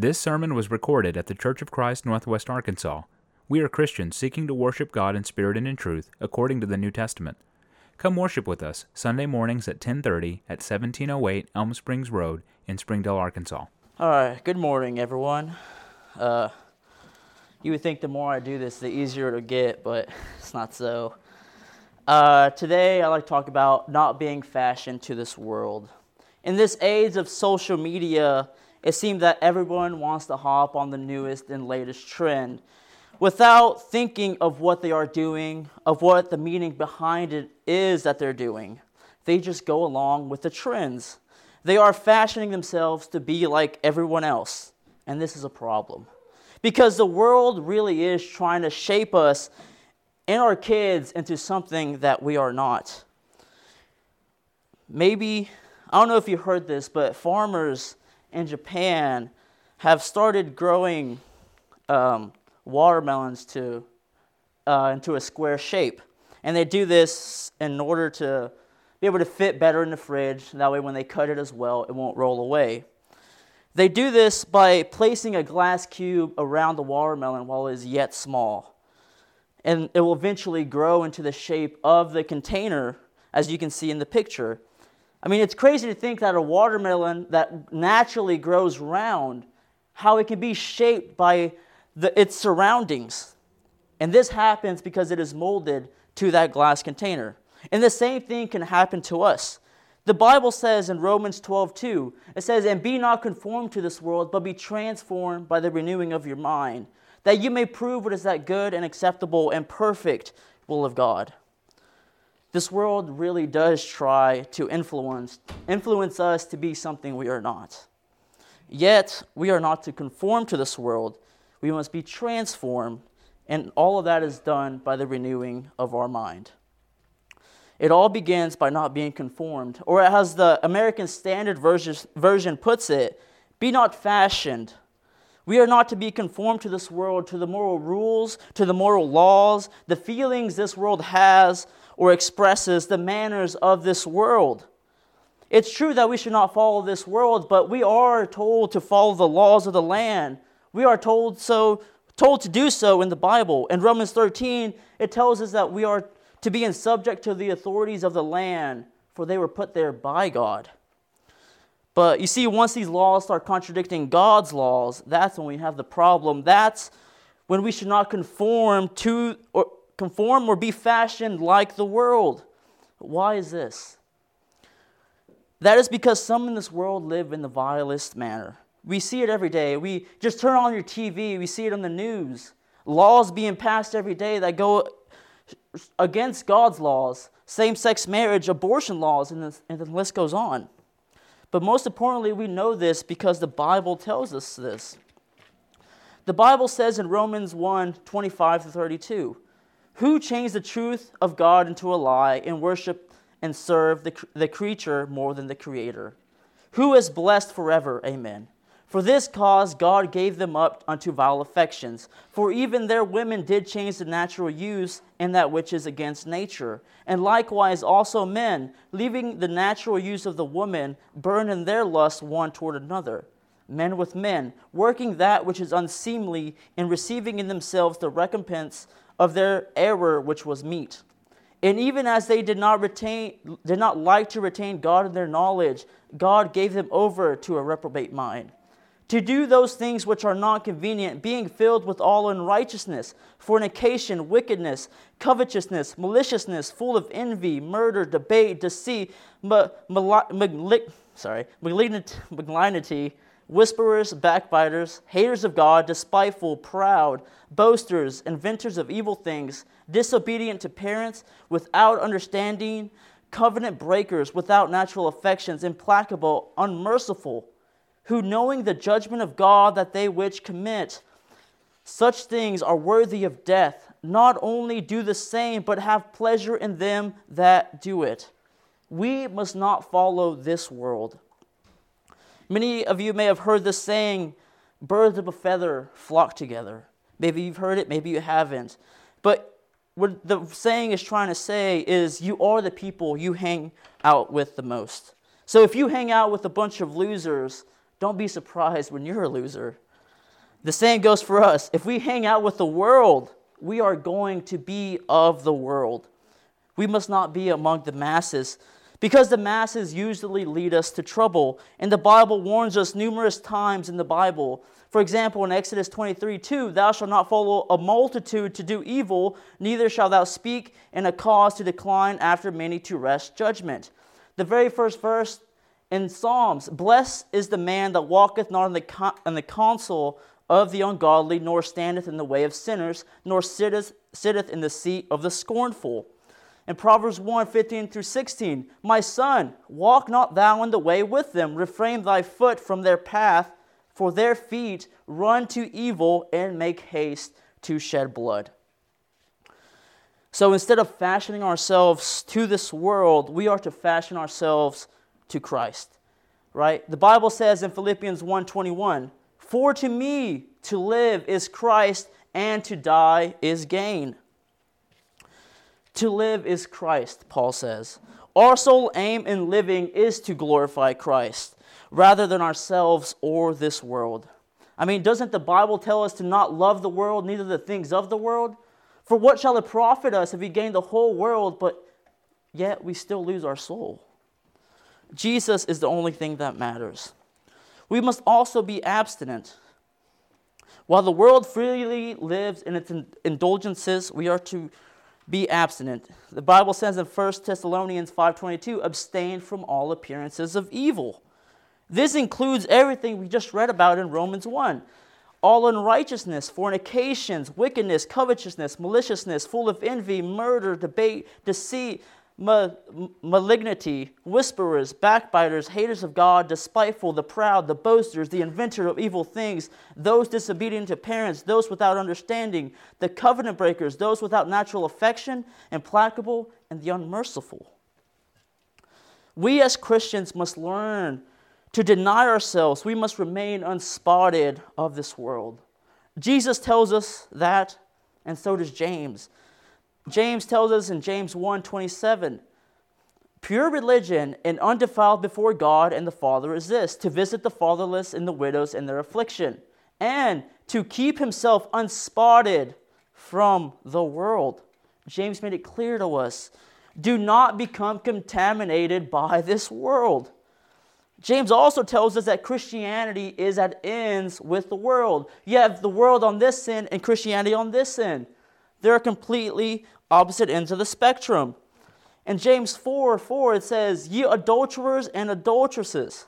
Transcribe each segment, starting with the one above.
This sermon was recorded at the Church of Christ, Northwest Arkansas. We are Christians seeking to worship God in spirit and in truth, according to the New Testament. Come worship with us Sunday mornings at 10:30 at 1708 Elm Springs Road in Springdale, Arkansas. All right, good morning, everyone. Uh, you would think the more I do this, the easier it'll get, but it's not so. Uh, today, I like to talk about not being fashioned to this world. In this age of social media, it seems that everyone wants to hop on the newest and latest trend without thinking of what they are doing, of what the meaning behind it is that they're doing. They just go along with the trends. They are fashioning themselves to be like everyone else, and this is a problem. Because the world really is trying to shape us and our kids into something that we are not. Maybe, I don't know if you heard this, but farmers in Japan have started growing um, watermelons to, uh, into a square shape. And they do this in order to be able to fit better in the fridge. That way, when they cut it as well, it won't roll away. They do this by placing a glass cube around the watermelon while it is yet small. And it will eventually grow into the shape of the container, as you can see in the picture. I mean, it's crazy to think that a watermelon that naturally grows round, how it can be shaped by the, its surroundings. And this happens because it is molded to that glass container. And the same thing can happen to us. The Bible says in Romans 12, 2, it says, And be not conformed to this world, but be transformed by the renewing of your mind, that you may prove what is that good and acceptable and perfect will of God. This world really does try to influence, influence us to be something we are not. Yet, we are not to conform to this world. We must be transformed, and all of that is done by the renewing of our mind. It all begins by not being conformed, or as the American Standard Version puts it, be not fashioned. We are not to be conformed to this world, to the moral rules, to the moral laws, the feelings this world has, or expresses the manners of this world. It's true that we should not follow this world, but we are told to follow the laws of the land. We are told so told to do so in the Bible. In Romans 13, it tells us that we are to be in subject to the authorities of the land, for they were put there by God. But you see, once these laws start contradicting God's laws, that's when we have the problem. That's when we should not conform to or conform or be fashioned like the world. Why is this? That is because some in this world live in the vilest manner. We see it every day. We just turn on your TV, we see it on the news. Laws being passed every day that go against God's laws, same sex marriage, abortion laws, and the, and the list goes on. But most importantly, we know this because the Bible tells us this. The Bible says in Romans 1 25 to 32, who changed the truth of God into a lie and worship and serve the, the creature more than the Creator? Who is blessed forever? Amen. For this cause God gave them up unto vile affections. For even their women did change the natural use in that which is against nature. And likewise also men, leaving the natural use of the woman, burn in their lust one toward another. Men with men, working that which is unseemly, and receiving in themselves the recompense of their error which was meet. And even as they did not retain did not like to retain God in their knowledge, God gave them over to a reprobate mind. To do those things which are not convenient, being filled with all unrighteousness, fornication, wickedness, covetousness, maliciousness, full of envy, murder, debate, deceit, ma- sorry, malignity, whisperers, backbiters, haters of God, despiteful, proud, boasters, inventors of evil things, disobedient to parents, without understanding, covenant breakers, without natural affections, implacable, unmerciful, who knowing the judgment of God that they which commit such things are worthy of death, not only do the same, but have pleasure in them that do it. We must not follow this world Many of you may have heard this saying birds of a feather flock together. Maybe you've heard it, maybe you haven't. But what the saying is trying to say is you are the people you hang out with the most. So if you hang out with a bunch of losers, don't be surprised when you're a loser. The same goes for us. If we hang out with the world, we are going to be of the world. We must not be among the masses because the masses usually lead us to trouble. And the Bible warns us numerous times in the Bible. For example, in Exodus 23 2, thou shalt not follow a multitude to do evil, neither shalt thou speak in a cause to decline after many to wrest judgment. The very first verse in Psalms Blessed is the man that walketh not in the, in the counsel of the ungodly, nor standeth in the way of sinners, nor sitteth, sitteth in the seat of the scornful. In Proverbs 1 15 through 16, My son, walk not thou in the way with them, refrain thy foot from their path, for their feet run to evil and make haste to shed blood. So instead of fashioning ourselves to this world, we are to fashion ourselves to Christ. Right? The Bible says in Philippians 1:21, "For to me to live is Christ, and to die is gain." To live is Christ, Paul says. Our sole aim in living is to glorify Christ rather than ourselves or this world. I mean, doesn't the Bible tell us to not love the world, neither the things of the world? For what shall it profit us if we gain the whole world, but yet we still lose our soul? Jesus is the only thing that matters. We must also be abstinent. While the world freely lives in its indulgences, we are to be abstinent. The Bible says in 1 Thessalonians 5:22, abstain from all appearances of evil. This includes everything we just read about in Romans 1. All unrighteousness, fornications, wickedness, covetousness, maliciousness, full of envy, murder, debate, deceit, ma- malignity, whisperers, backbiters, haters of God, despiteful, the proud, the boasters, the inventor of evil things, those disobedient to parents, those without understanding, the covenant breakers, those without natural affection, implacable, and the unmerciful. We as Christians must learn to deny ourselves. We must remain unspotted of this world. Jesus tells us that, and so does James. James tells us in James 1 27, pure religion and undefiled before God and the Father is this to visit the fatherless and the widows in their affliction, and to keep himself unspotted from the world. James made it clear to us do not become contaminated by this world. James also tells us that Christianity is at ends with the world. You have the world on this end and Christianity on this end. They're completely opposite ends of the spectrum. In James 4 4, it says, Ye adulterers and adulteresses,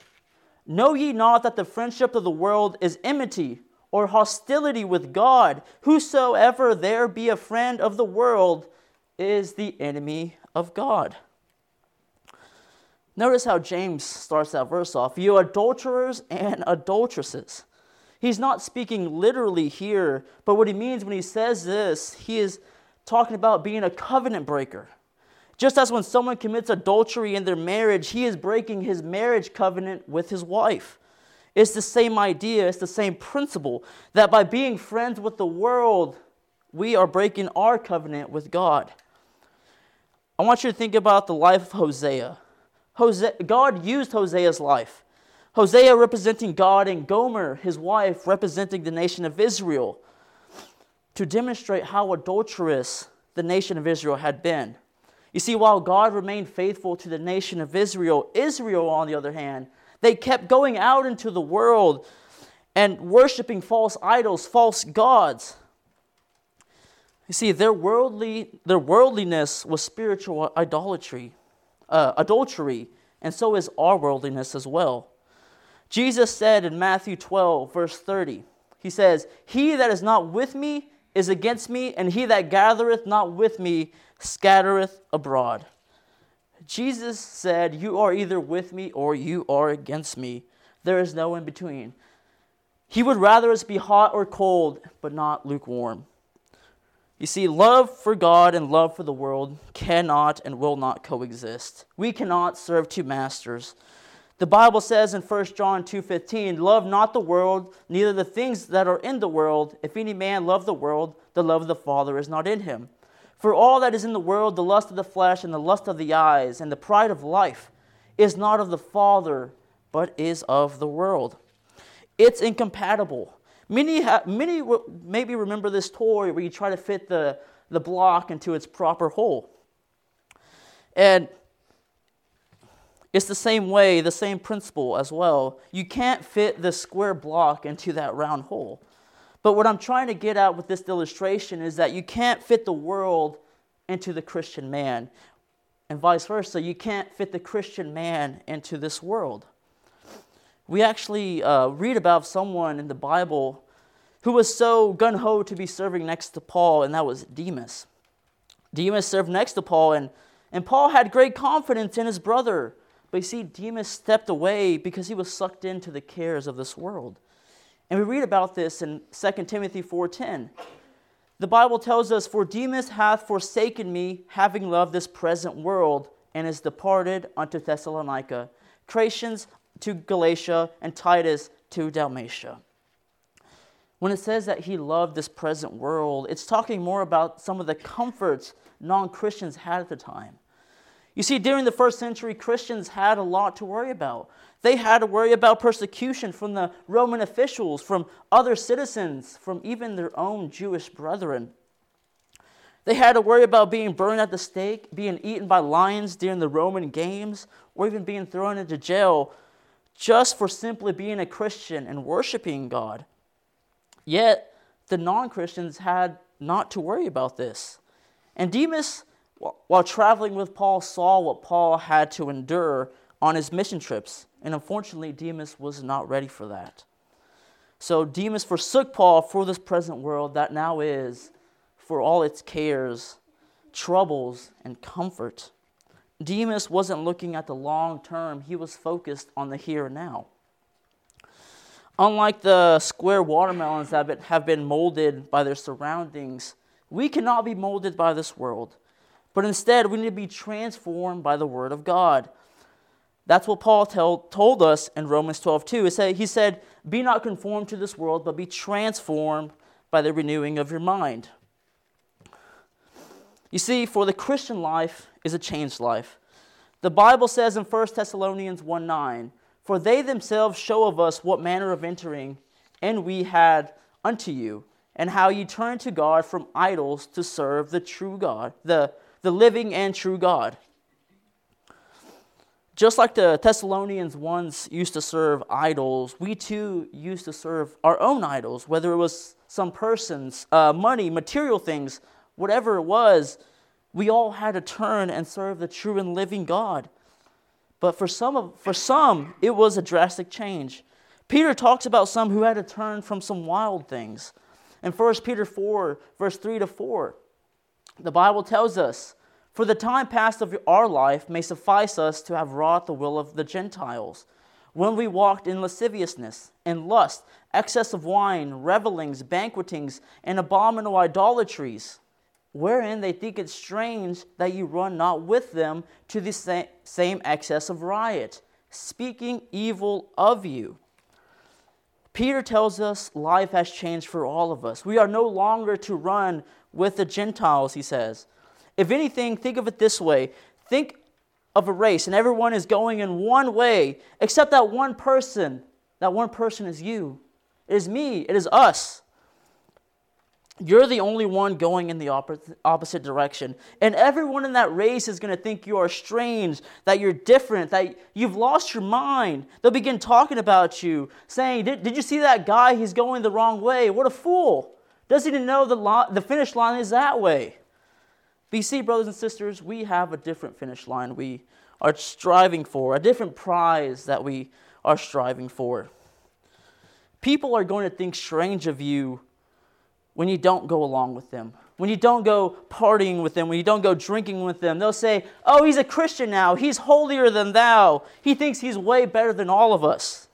know ye not that the friendship of the world is enmity or hostility with God? Whosoever there be a friend of the world is the enemy of God. Notice how James starts that verse off You adulterers and adulteresses. He's not speaking literally here, but what he means when he says this, he is talking about being a covenant breaker. Just as when someone commits adultery in their marriage, he is breaking his marriage covenant with his wife. It's the same idea, it's the same principle that by being friends with the world, we are breaking our covenant with God. I want you to think about the life of Hosea. Hosea God used Hosea's life. Hosea representing God and Gomer, his wife, representing the nation of Israel to demonstrate how adulterous the nation of Israel had been. You see, while God remained faithful to the nation of Israel, Israel, on the other hand, they kept going out into the world and worshiping false idols, false gods. You see, their worldly their worldliness was spiritual idolatry, uh, adultery, and so is our worldliness as well. Jesus said in Matthew 12, verse 30, He says, He that is not with me is against me, and he that gathereth not with me scattereth abroad. Jesus said, You are either with me or you are against me. There is no in between. He would rather us be hot or cold, but not lukewarm. You see, love for God and love for the world cannot and will not coexist. We cannot serve two masters. The Bible says in 1 John 2:15, "Love not the world, neither the things that are in the world. If any man love the world, the love of the Father is not in him. For all that is in the world, the lust of the flesh and the lust of the eyes and the pride of life, is not of the Father, but is of the world." It's incompatible. Many, ha- many maybe remember this toy where you try to fit the, the block into its proper hole. And it's the same way, the same principle as well. You can't fit the square block into that round hole. But what I'm trying to get at with this illustration is that you can't fit the world into the Christian man, and vice versa. You can't fit the Christian man into this world. We actually uh, read about someone in the Bible who was so gun ho to be serving next to Paul, and that was Demas. Demas served next to Paul, and, and Paul had great confidence in his brother. But you see, Demas stepped away because he was sucked into the cares of this world. And we read about this in 2 Timothy 4:10. The Bible tells us, For Demas hath forsaken me, having loved this present world, and is departed unto Thessalonica. Crescens to Galatia, and Titus to Dalmatia. When it says that he loved this present world, it's talking more about some of the comforts non Christians had at the time. You see, during the first century, Christians had a lot to worry about. They had to worry about persecution from the Roman officials, from other citizens, from even their own Jewish brethren. They had to worry about being burned at the stake, being eaten by lions during the Roman games, or even being thrown into jail just for simply being a Christian and worshiping God. Yet, the non Christians had not to worry about this. And Demas, while traveling with Paul, saw what Paul had to endure on his mission trips. And unfortunately, Demas was not ready for that. So Demas forsook Paul for this present world that now is, for all its cares, troubles, and comfort. Demas wasn't looking at the long term, he was focused on the here and now. Unlike the square watermelons that have been molded by their surroundings, we cannot be molded by this world, but instead we need to be transformed by the Word of God. That's what Paul tell, told us in Romans 12 2. He said, he said, Be not conformed to this world, but be transformed by the renewing of your mind. You see, for the Christian life is a changed life. The Bible says in 1 Thessalonians 1 9, For they themselves show of us what manner of entering and we had unto you, and how ye turned to God from idols to serve the true God, the, the living and true God just like the Thessalonians once used to serve idols, we too used to serve our own idols, whether it was some persons, uh, money, material things, whatever it was. We all had to turn and serve the true and living God. But for some, of, for some, it was a drastic change. Peter talks about some who had to turn from some wild things. In 1 Peter 4, verse 3 to 4, the Bible tells us, for the time past of our life may suffice us to have wrought the will of the Gentiles, when we walked in lasciviousness, and lust, excess of wine, revelings, banquetings, and abominable idolatries, wherein they think it strange that you run not with them to the same excess of riot, speaking evil of you. Peter tells us life has changed for all of us. We are no longer to run with the Gentiles, he says. If anything, think of it this way think of a race, and everyone is going in one way, except that one person. That one person is you. It is me. It is us. You're the only one going in the opposite direction. And everyone in that race is going to think you are strange, that you're different, that you've lost your mind. They'll begin talking about you, saying, Did, did you see that guy? He's going the wrong way. What a fool. Doesn't he know the, the finish line is that way? See, brothers and sisters, we have a different finish line we are striving for, a different prize that we are striving for. People are going to think strange of you when you don't go along with them, when you don't go partying with them, when you don't go drinking with them. They'll say, Oh, he's a Christian now. He's holier than thou. He thinks he's way better than all of us.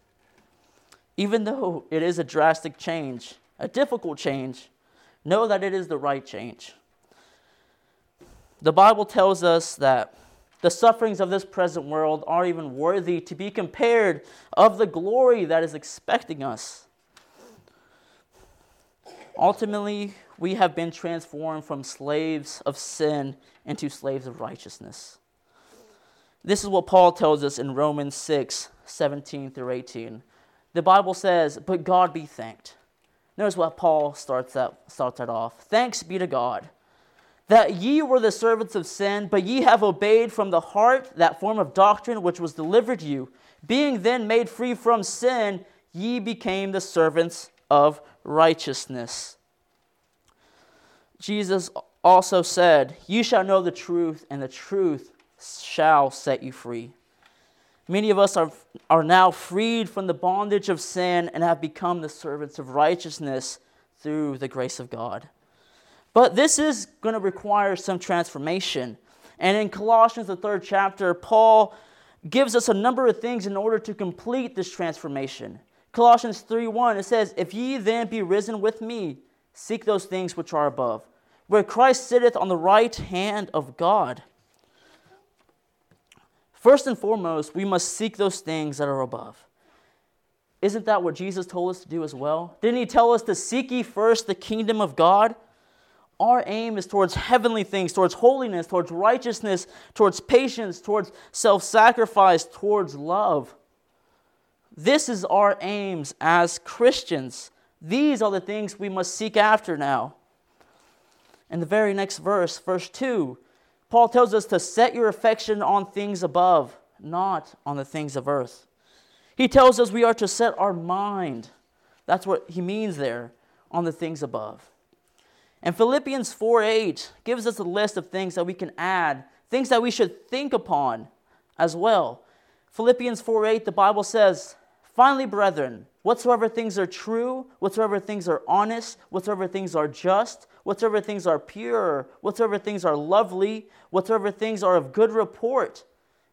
Even though it is a drastic change, a difficult change, know that it is the right change. The Bible tells us that the sufferings of this present world are even worthy to be compared of the glory that is expecting us. Ultimately, we have been transformed from slaves of sin into slaves of righteousness. This is what Paul tells us in Romans 6 17 through 18. the Bible says, But God be thanked. Notice what Paul starts that, starts that off. Thanks be to God that ye were the servants of sin, but ye have obeyed from the heart that form of doctrine which was delivered you. Being then made free from sin, ye became the servants of righteousness. Jesus also said, You shall know the truth, and the truth shall set you free. Many of us are, are now freed from the bondage of sin and have become the servants of righteousness through the grace of God. But this is going to require some transformation. And in Colossians, the third chapter, Paul gives us a number of things in order to complete this transformation. Colossians 3:1 it says, "If ye then be risen with me, seek those things which are above, where Christ sitteth on the right hand of God." First and foremost, we must seek those things that are above. Isn't that what Jesus told us to do as well? Didn't he tell us to seek ye first the kingdom of God? Our aim is towards heavenly things, towards holiness, towards righteousness, towards patience, towards self sacrifice, towards love. This is our aims as Christians. These are the things we must seek after now. In the very next verse, verse 2, Paul tells us to set your affection on things above, not on the things of earth. He tells us we are to set our mind, that's what he means there, on the things above. And Philippians 4 8 gives us a list of things that we can add, things that we should think upon as well. Philippians 4 8, the Bible says, Finally, brethren, whatsoever things are true, whatsoever things are honest, whatsoever things are just, whatsoever things are pure, whatsoever things are lovely, whatsoever things are of good report,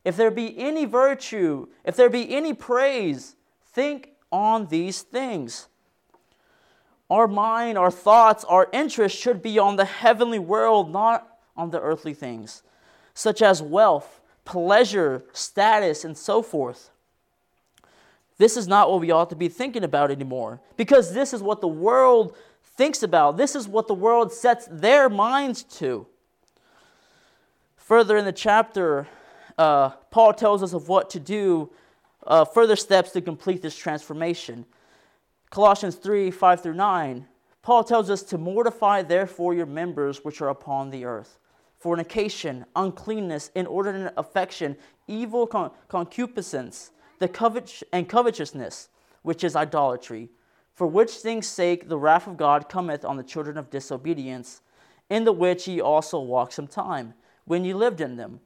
if there be any virtue, if there be any praise, think on these things. Our mind, our thoughts, our interests should be on the heavenly world, not on the earthly things, such as wealth, pleasure, status, and so forth. This is not what we ought to be thinking about anymore because this is what the world thinks about. This is what the world sets their minds to. Further in the chapter, uh, Paul tells us of what to do, uh, further steps to complete this transformation. Colossians 3 5 through 9, Paul tells us to mortify therefore your members which are upon the earth fornication, uncleanness, inordinate affection, evil con- concupiscence, the covet- and covetousness, which is idolatry, for which things' sake the wrath of God cometh on the children of disobedience, in the which ye also walked some time, when ye lived in them.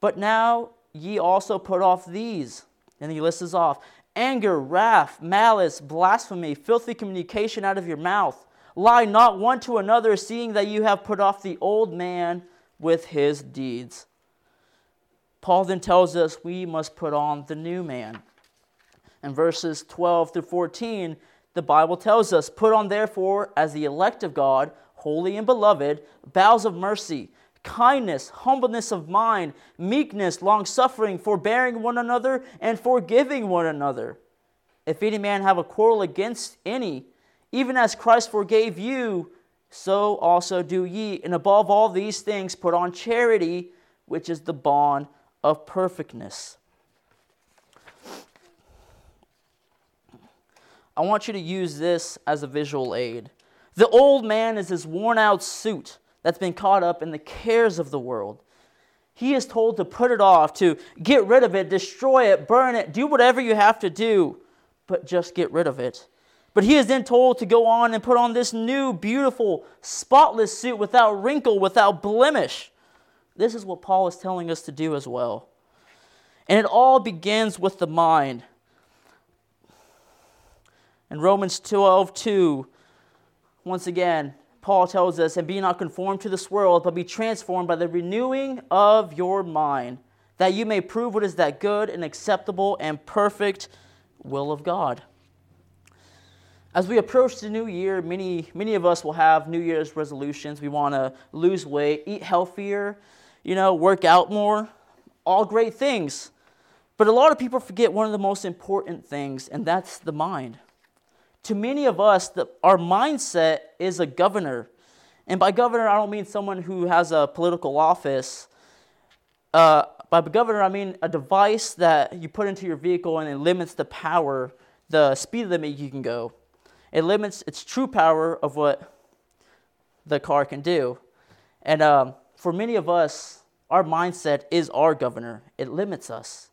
But now ye also put off these. And he lists off anger, wrath, malice, blasphemy, filthy communication out of your mouth. Lie not one to another, seeing that you have put off the old man with his deeds. Paul then tells us we must put on the new man. In verses 12 through 14, the Bible tells us, Put on therefore, as the elect of God, holy and beloved, bowels of mercy kindness, humbleness of mind, meekness, long suffering, forbearing one another, and forgiving one another. If any man have a quarrel against any, even as Christ forgave you, so also do ye. And above all these things, put on charity, which is the bond of perfectness. I want you to use this as a visual aid. The old man is his worn out suit that's been caught up in the cares of the world. He is told to put it off, to get rid of it, destroy it, burn it, do whatever you have to do, but just get rid of it. But he is then told to go on and put on this new, beautiful, spotless suit without wrinkle, without blemish. This is what Paul is telling us to do as well. And it all begins with the mind. In Romans 12 2, once again, Paul tells us, and be not conformed to this world, but be transformed by the renewing of your mind, that you may prove what is that good and acceptable and perfect will of God. As we approach the new year, many, many of us will have New Year's resolutions. We want to lose weight, eat healthier, you know, work out more, all great things. But a lot of people forget one of the most important things, and that's the mind to many of us, the, our mindset is a governor. And by governor, I don't mean someone who has a political office. Uh, by governor, I mean a device that you put into your vehicle and it limits the power the speed limit you can go. It limits its true power of what the car can do. And um, for many of us, our mindset is our governor, it limits us.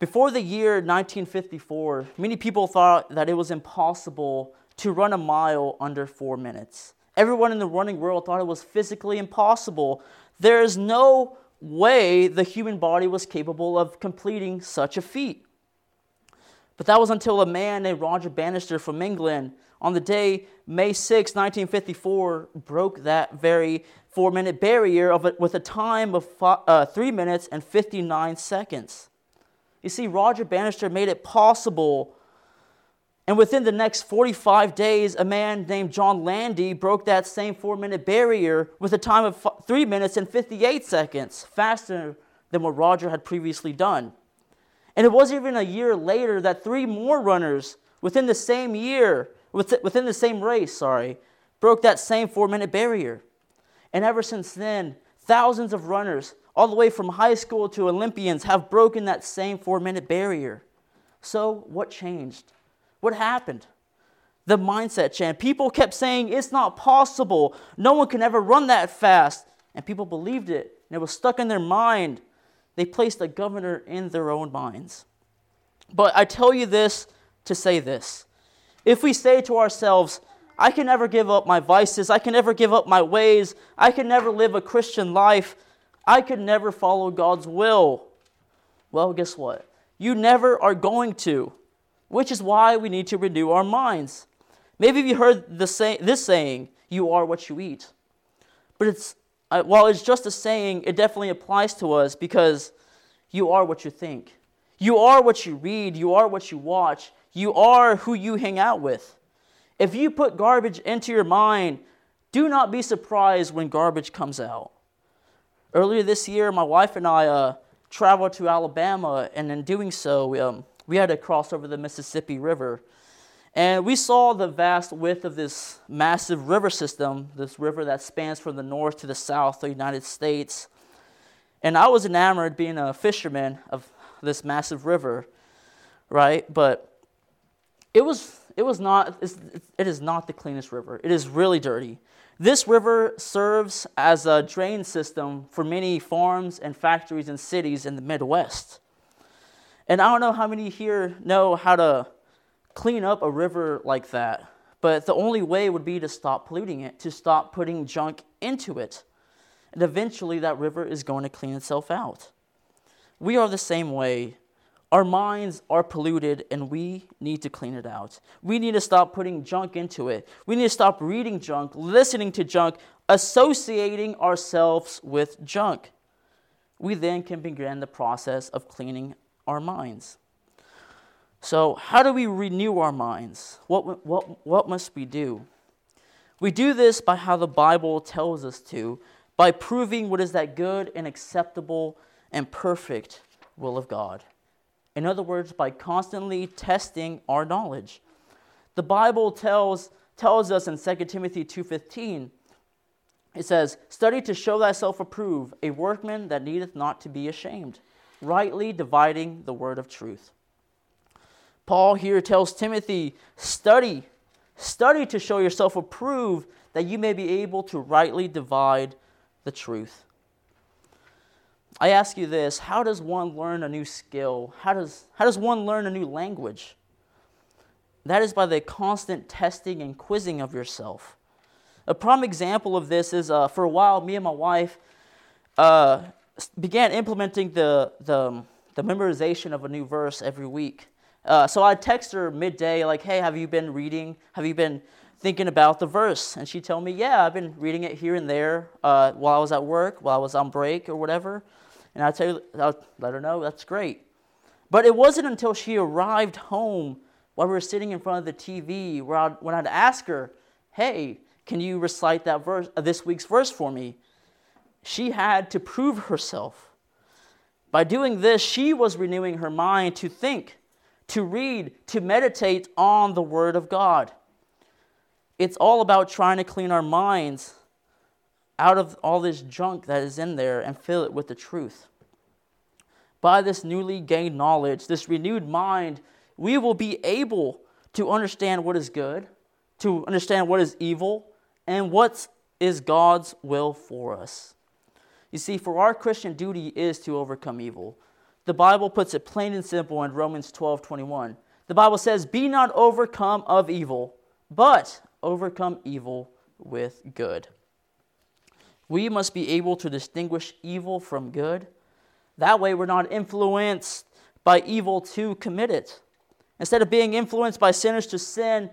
Before the year 1954, many people thought that it was impossible to run a mile under four minutes. Everyone in the running world thought it was physically impossible. There is no way the human body was capable of completing such a feat. But that was until a man named Roger Bannister from England, on the day May 6, 1954, broke that very four minute barrier of it with a time of five, uh, 3 minutes and 59 seconds. You see, Roger Bannister made it possible. And within the next 45 days, a man named John Landy broke that same four minute barrier with a time of 3 minutes and 58 seconds, faster than what Roger had previously done. And it wasn't even a year later that three more runners within the same year, within the same race, sorry, broke that same four minute barrier. And ever since then, thousands of runners, all the way from high school to Olympians, have broken that same four minute barrier. So, what changed? What happened? The mindset changed. People kept saying, It's not possible. No one can ever run that fast. And people believed it, and it was stuck in their mind. They placed a governor in their own minds. But I tell you this to say this. If we say to ourselves, I can never give up my vices, I can never give up my ways, I can never live a Christian life, I could never follow God's will. Well, guess what? You never are going to, which is why we need to renew our minds. Maybe you heard the say, this saying, you are what you eat. But it's uh, while it's just a saying, it definitely applies to us because you are what you think. You are what you read. You are what you watch. You are who you hang out with. If you put garbage into your mind, do not be surprised when garbage comes out. Earlier this year, my wife and I uh, traveled to Alabama, and in doing so, we, um, we had to cross over the Mississippi River. And we saw the vast width of this massive river system, this river that spans from the north to the south of the United States. And I was enamored being a fisherman of this massive river, right? But it was it was not it is not the cleanest river. It is really dirty. This river serves as a drain system for many farms and factories and cities in the Midwest. And I don't know how many here know how to clean up a river like that. But the only way would be to stop polluting it, to stop putting junk into it. And eventually that river is going to clean itself out. We are the same way. Our minds are polluted and we need to clean it out. We need to stop putting junk into it. We need to stop reading junk, listening to junk, associating ourselves with junk. We then can begin the process of cleaning our minds. So, how do we renew our minds? What, what, what must we do? We do this by how the Bible tells us to, by proving what is that good and acceptable and perfect will of God. In other words, by constantly testing our knowledge. The Bible tells, tells us in 2 Timothy 2.15, it says, Study to show thyself approved, a workman that needeth not to be ashamed, rightly dividing the word of truth. Paul here tells Timothy, study, study to show yourself approved that you may be able to rightly divide the truth. I ask you this how does one learn a new skill? How does, how does one learn a new language? That is by the constant testing and quizzing of yourself. A prime example of this is uh, for a while, me and my wife uh, began implementing the, the, the memorization of a new verse every week. Uh, so I'd text her midday, like, hey, have you been reading? Have you been thinking about the verse? And she'd tell me, yeah, I've been reading it here and there uh, while I was at work, while I was on break or whatever. And I'd, tell, I'd let her know, that's great. But it wasn't until she arrived home while we were sitting in front of the TV where I'd, when I'd ask her, hey, can you recite that verse, uh, this week's verse for me? She had to prove herself. By doing this, she was renewing her mind to think to read, to meditate on the Word of God. It's all about trying to clean our minds out of all this junk that is in there and fill it with the truth. by this newly gained knowledge, this renewed mind, we will be able to understand what is good, to understand what is evil, and what is God's will for us. You see, for our Christian duty is to overcome evil. The Bible puts it plain and simple in Romans 12 21. The Bible says, Be not overcome of evil, but overcome evil with good. We must be able to distinguish evil from good. That way, we're not influenced by evil to commit it. Instead of being influenced by sinners to sin,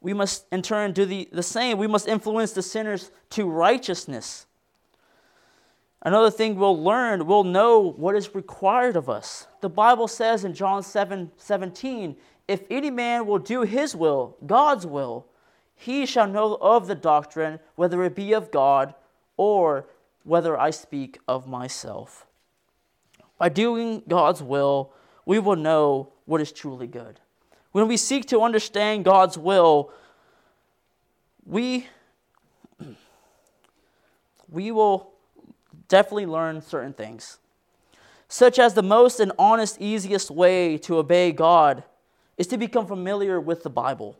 we must in turn do the, the same. We must influence the sinners to righteousness. Another thing we'll learn, we'll know what is required of us. The Bible says in John 7 17, if any man will do his will, God's will, he shall know of the doctrine, whether it be of God or whether I speak of myself. By doing God's will, we will know what is truly good. When we seek to understand God's will, we, we will definitely learn certain things, such as the most and honest, easiest way to obey God is to become familiar with the Bible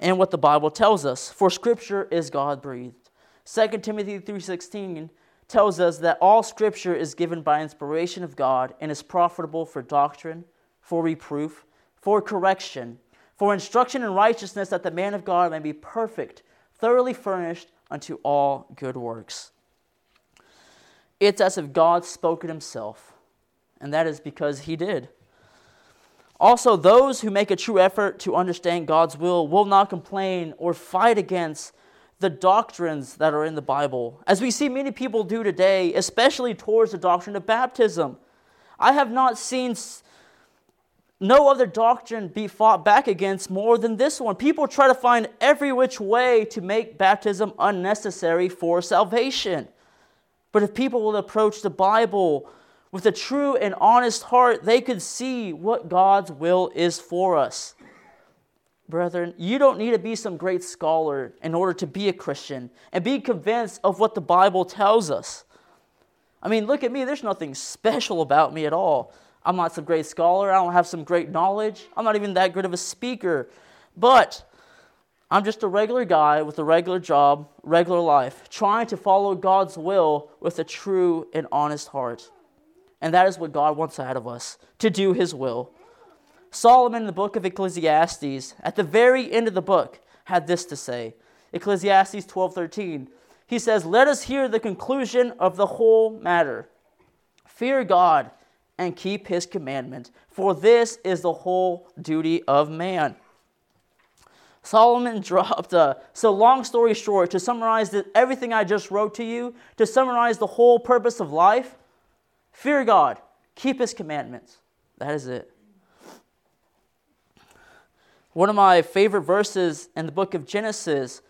and what the Bible tells us, for Scripture is God breathed. 2 Timothy 3:16 tells us that all Scripture is given by inspiration of God and is profitable for doctrine, for reproof, for correction, for instruction in righteousness, that the man of God may be perfect, thoroughly furnished unto all good works. It's as if God spoke it himself, and that is because he did. Also, those who make a true effort to understand God's will will not complain or fight against the doctrines that are in the Bible, as we see many people do today, especially towards the doctrine of baptism. I have not seen no other doctrine be fought back against more than this one. People try to find every which way to make baptism unnecessary for salvation. But if people will approach the Bible with a true and honest heart, they could see what God's will is for us. Brethren, you don't need to be some great scholar in order to be a Christian and be convinced of what the Bible tells us. I mean, look at me, there's nothing special about me at all. I'm not some great scholar, I don't have some great knowledge, I'm not even that good of a speaker. But I'm just a regular guy with a regular job, regular life, trying to follow God's will with a true and honest heart. And that is what God wants out of us to do His will. Solomon in the book of Ecclesiastes, at the very end of the book, had this to say Ecclesiastes 12 13. He says, Let us hear the conclusion of the whole matter. Fear God and keep His commandment, for this is the whole duty of man. Solomon dropped a. So, long story short, to summarize the, everything I just wrote to you, to summarize the whole purpose of life, fear God, keep His commandments. That is it. One of my favorite verses in the book of Genesis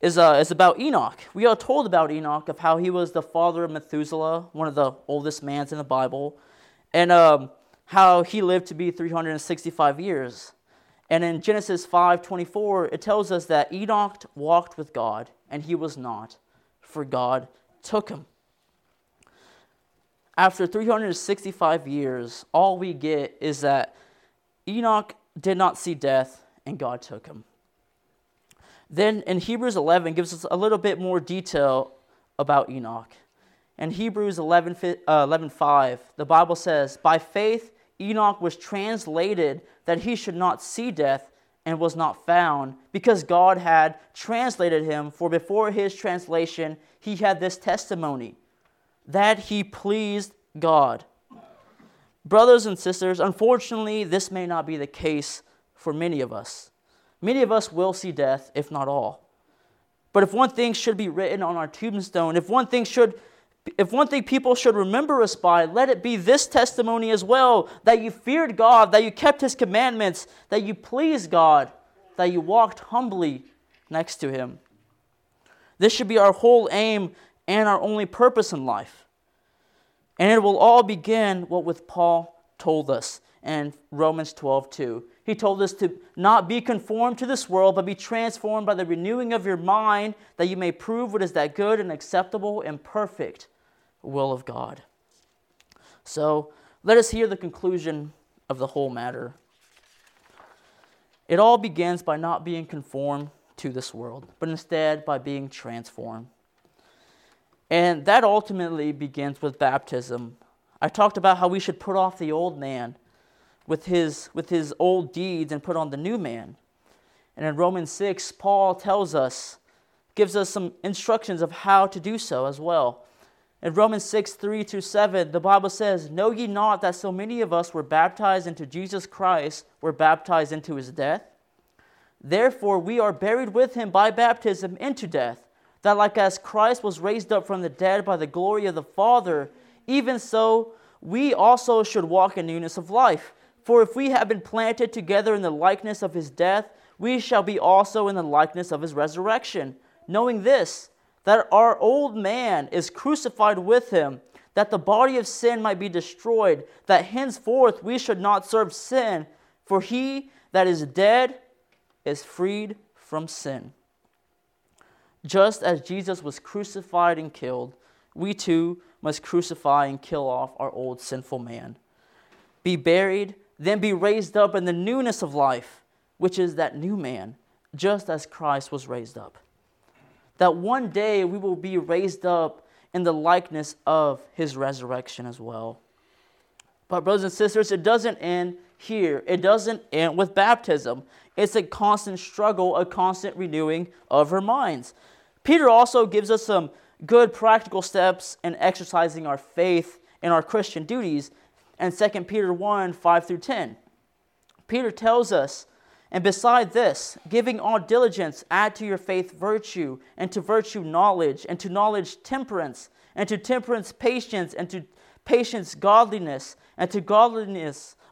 is, uh, is about Enoch. We are told about Enoch of how he was the father of Methuselah, one of the oldest mans in the Bible, and um, how he lived to be 365 years. And in Genesis 5:24, it tells us that Enoch walked with God, and he was not, for God took him. After 365 years, all we get is that Enoch did not see death, and God took him. Then in Hebrews 11 gives us a little bit more detail about Enoch. In Hebrews 11, uh, 11 5, the Bible says, By faith Enoch was translated that he should not see death and was not found because God had translated him. For before his translation, he had this testimony that he pleased God. Brothers and sisters, unfortunately, this may not be the case for many of us. Many of us will see death, if not all. But if one thing should be written on our tombstone, if one thing should if one thing people should remember us by, let it be this testimony as well that you feared God, that you kept His commandments, that you pleased God, that you walked humbly next to Him. This should be our whole aim and our only purpose in life. And it will all begin what with Paul told us in Romans 12 2. He told us to not be conformed to this world, but be transformed by the renewing of your mind, that you may prove what is that good and acceptable and perfect will of God. So let us hear the conclusion of the whole matter. It all begins by not being conformed to this world, but instead by being transformed. And that ultimately begins with baptism. I talked about how we should put off the old man with his, with his old deeds and put on the new man. And in Romans 6, Paul tells us, gives us some instructions of how to do so as well. In Romans 6, 3 through 7, the Bible says, Know ye not that so many of us were baptized into Jesus Christ, were baptized into his death? Therefore, we are buried with him by baptism into death, that like as Christ was raised up from the dead by the glory of the Father, even so we also should walk in newness of life. For if we have been planted together in the likeness of his death, we shall be also in the likeness of his resurrection, knowing this, that our old man is crucified with him, that the body of sin might be destroyed, that henceforth we should not serve sin, for he that is dead is freed from sin. Just as Jesus was crucified and killed, we too must crucify and kill off our old sinful man. Be buried then be raised up in the newness of life, which is that new man, just as Christ was raised up. That one day we will be raised up in the likeness of his resurrection as well. But, brothers and sisters, it doesn't end here. It doesn't end with baptism. It's a constant struggle, a constant renewing of our minds. Peter also gives us some good practical steps in exercising our faith in our Christian duties and 2 Peter 1 5 through 10. Peter tells us, and beside this, giving all diligence, add to your faith virtue, and to virtue knowledge, and to knowledge temperance, and to temperance patience, and to patience godliness, and to godliness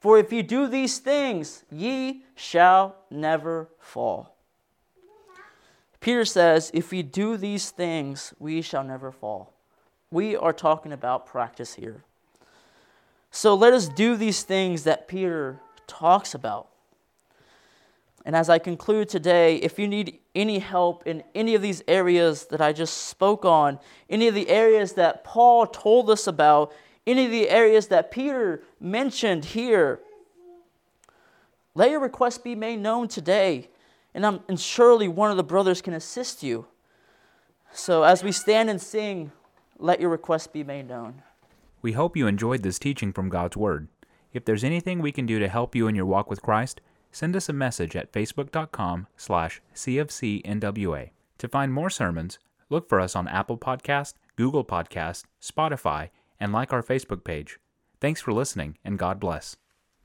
For if you do these things, ye shall never fall. Peter says, if we do these things, we shall never fall. We are talking about practice here. So let us do these things that Peter talks about. And as I conclude today, if you need any help in any of these areas that I just spoke on, any of the areas that Paul told us about, any of the areas that Peter mentioned here, let your request be made known today. And, I'm, and surely one of the brothers can assist you. So as we stand and sing, let your request be made known. We hope you enjoyed this teaching from God's Word. If there's anything we can do to help you in your walk with Christ, send us a message at facebook.com slash cfcnwa. To find more sermons, look for us on Apple Podcast, Google Podcast, Spotify, and like our Facebook page. Thanks for listening, and God bless.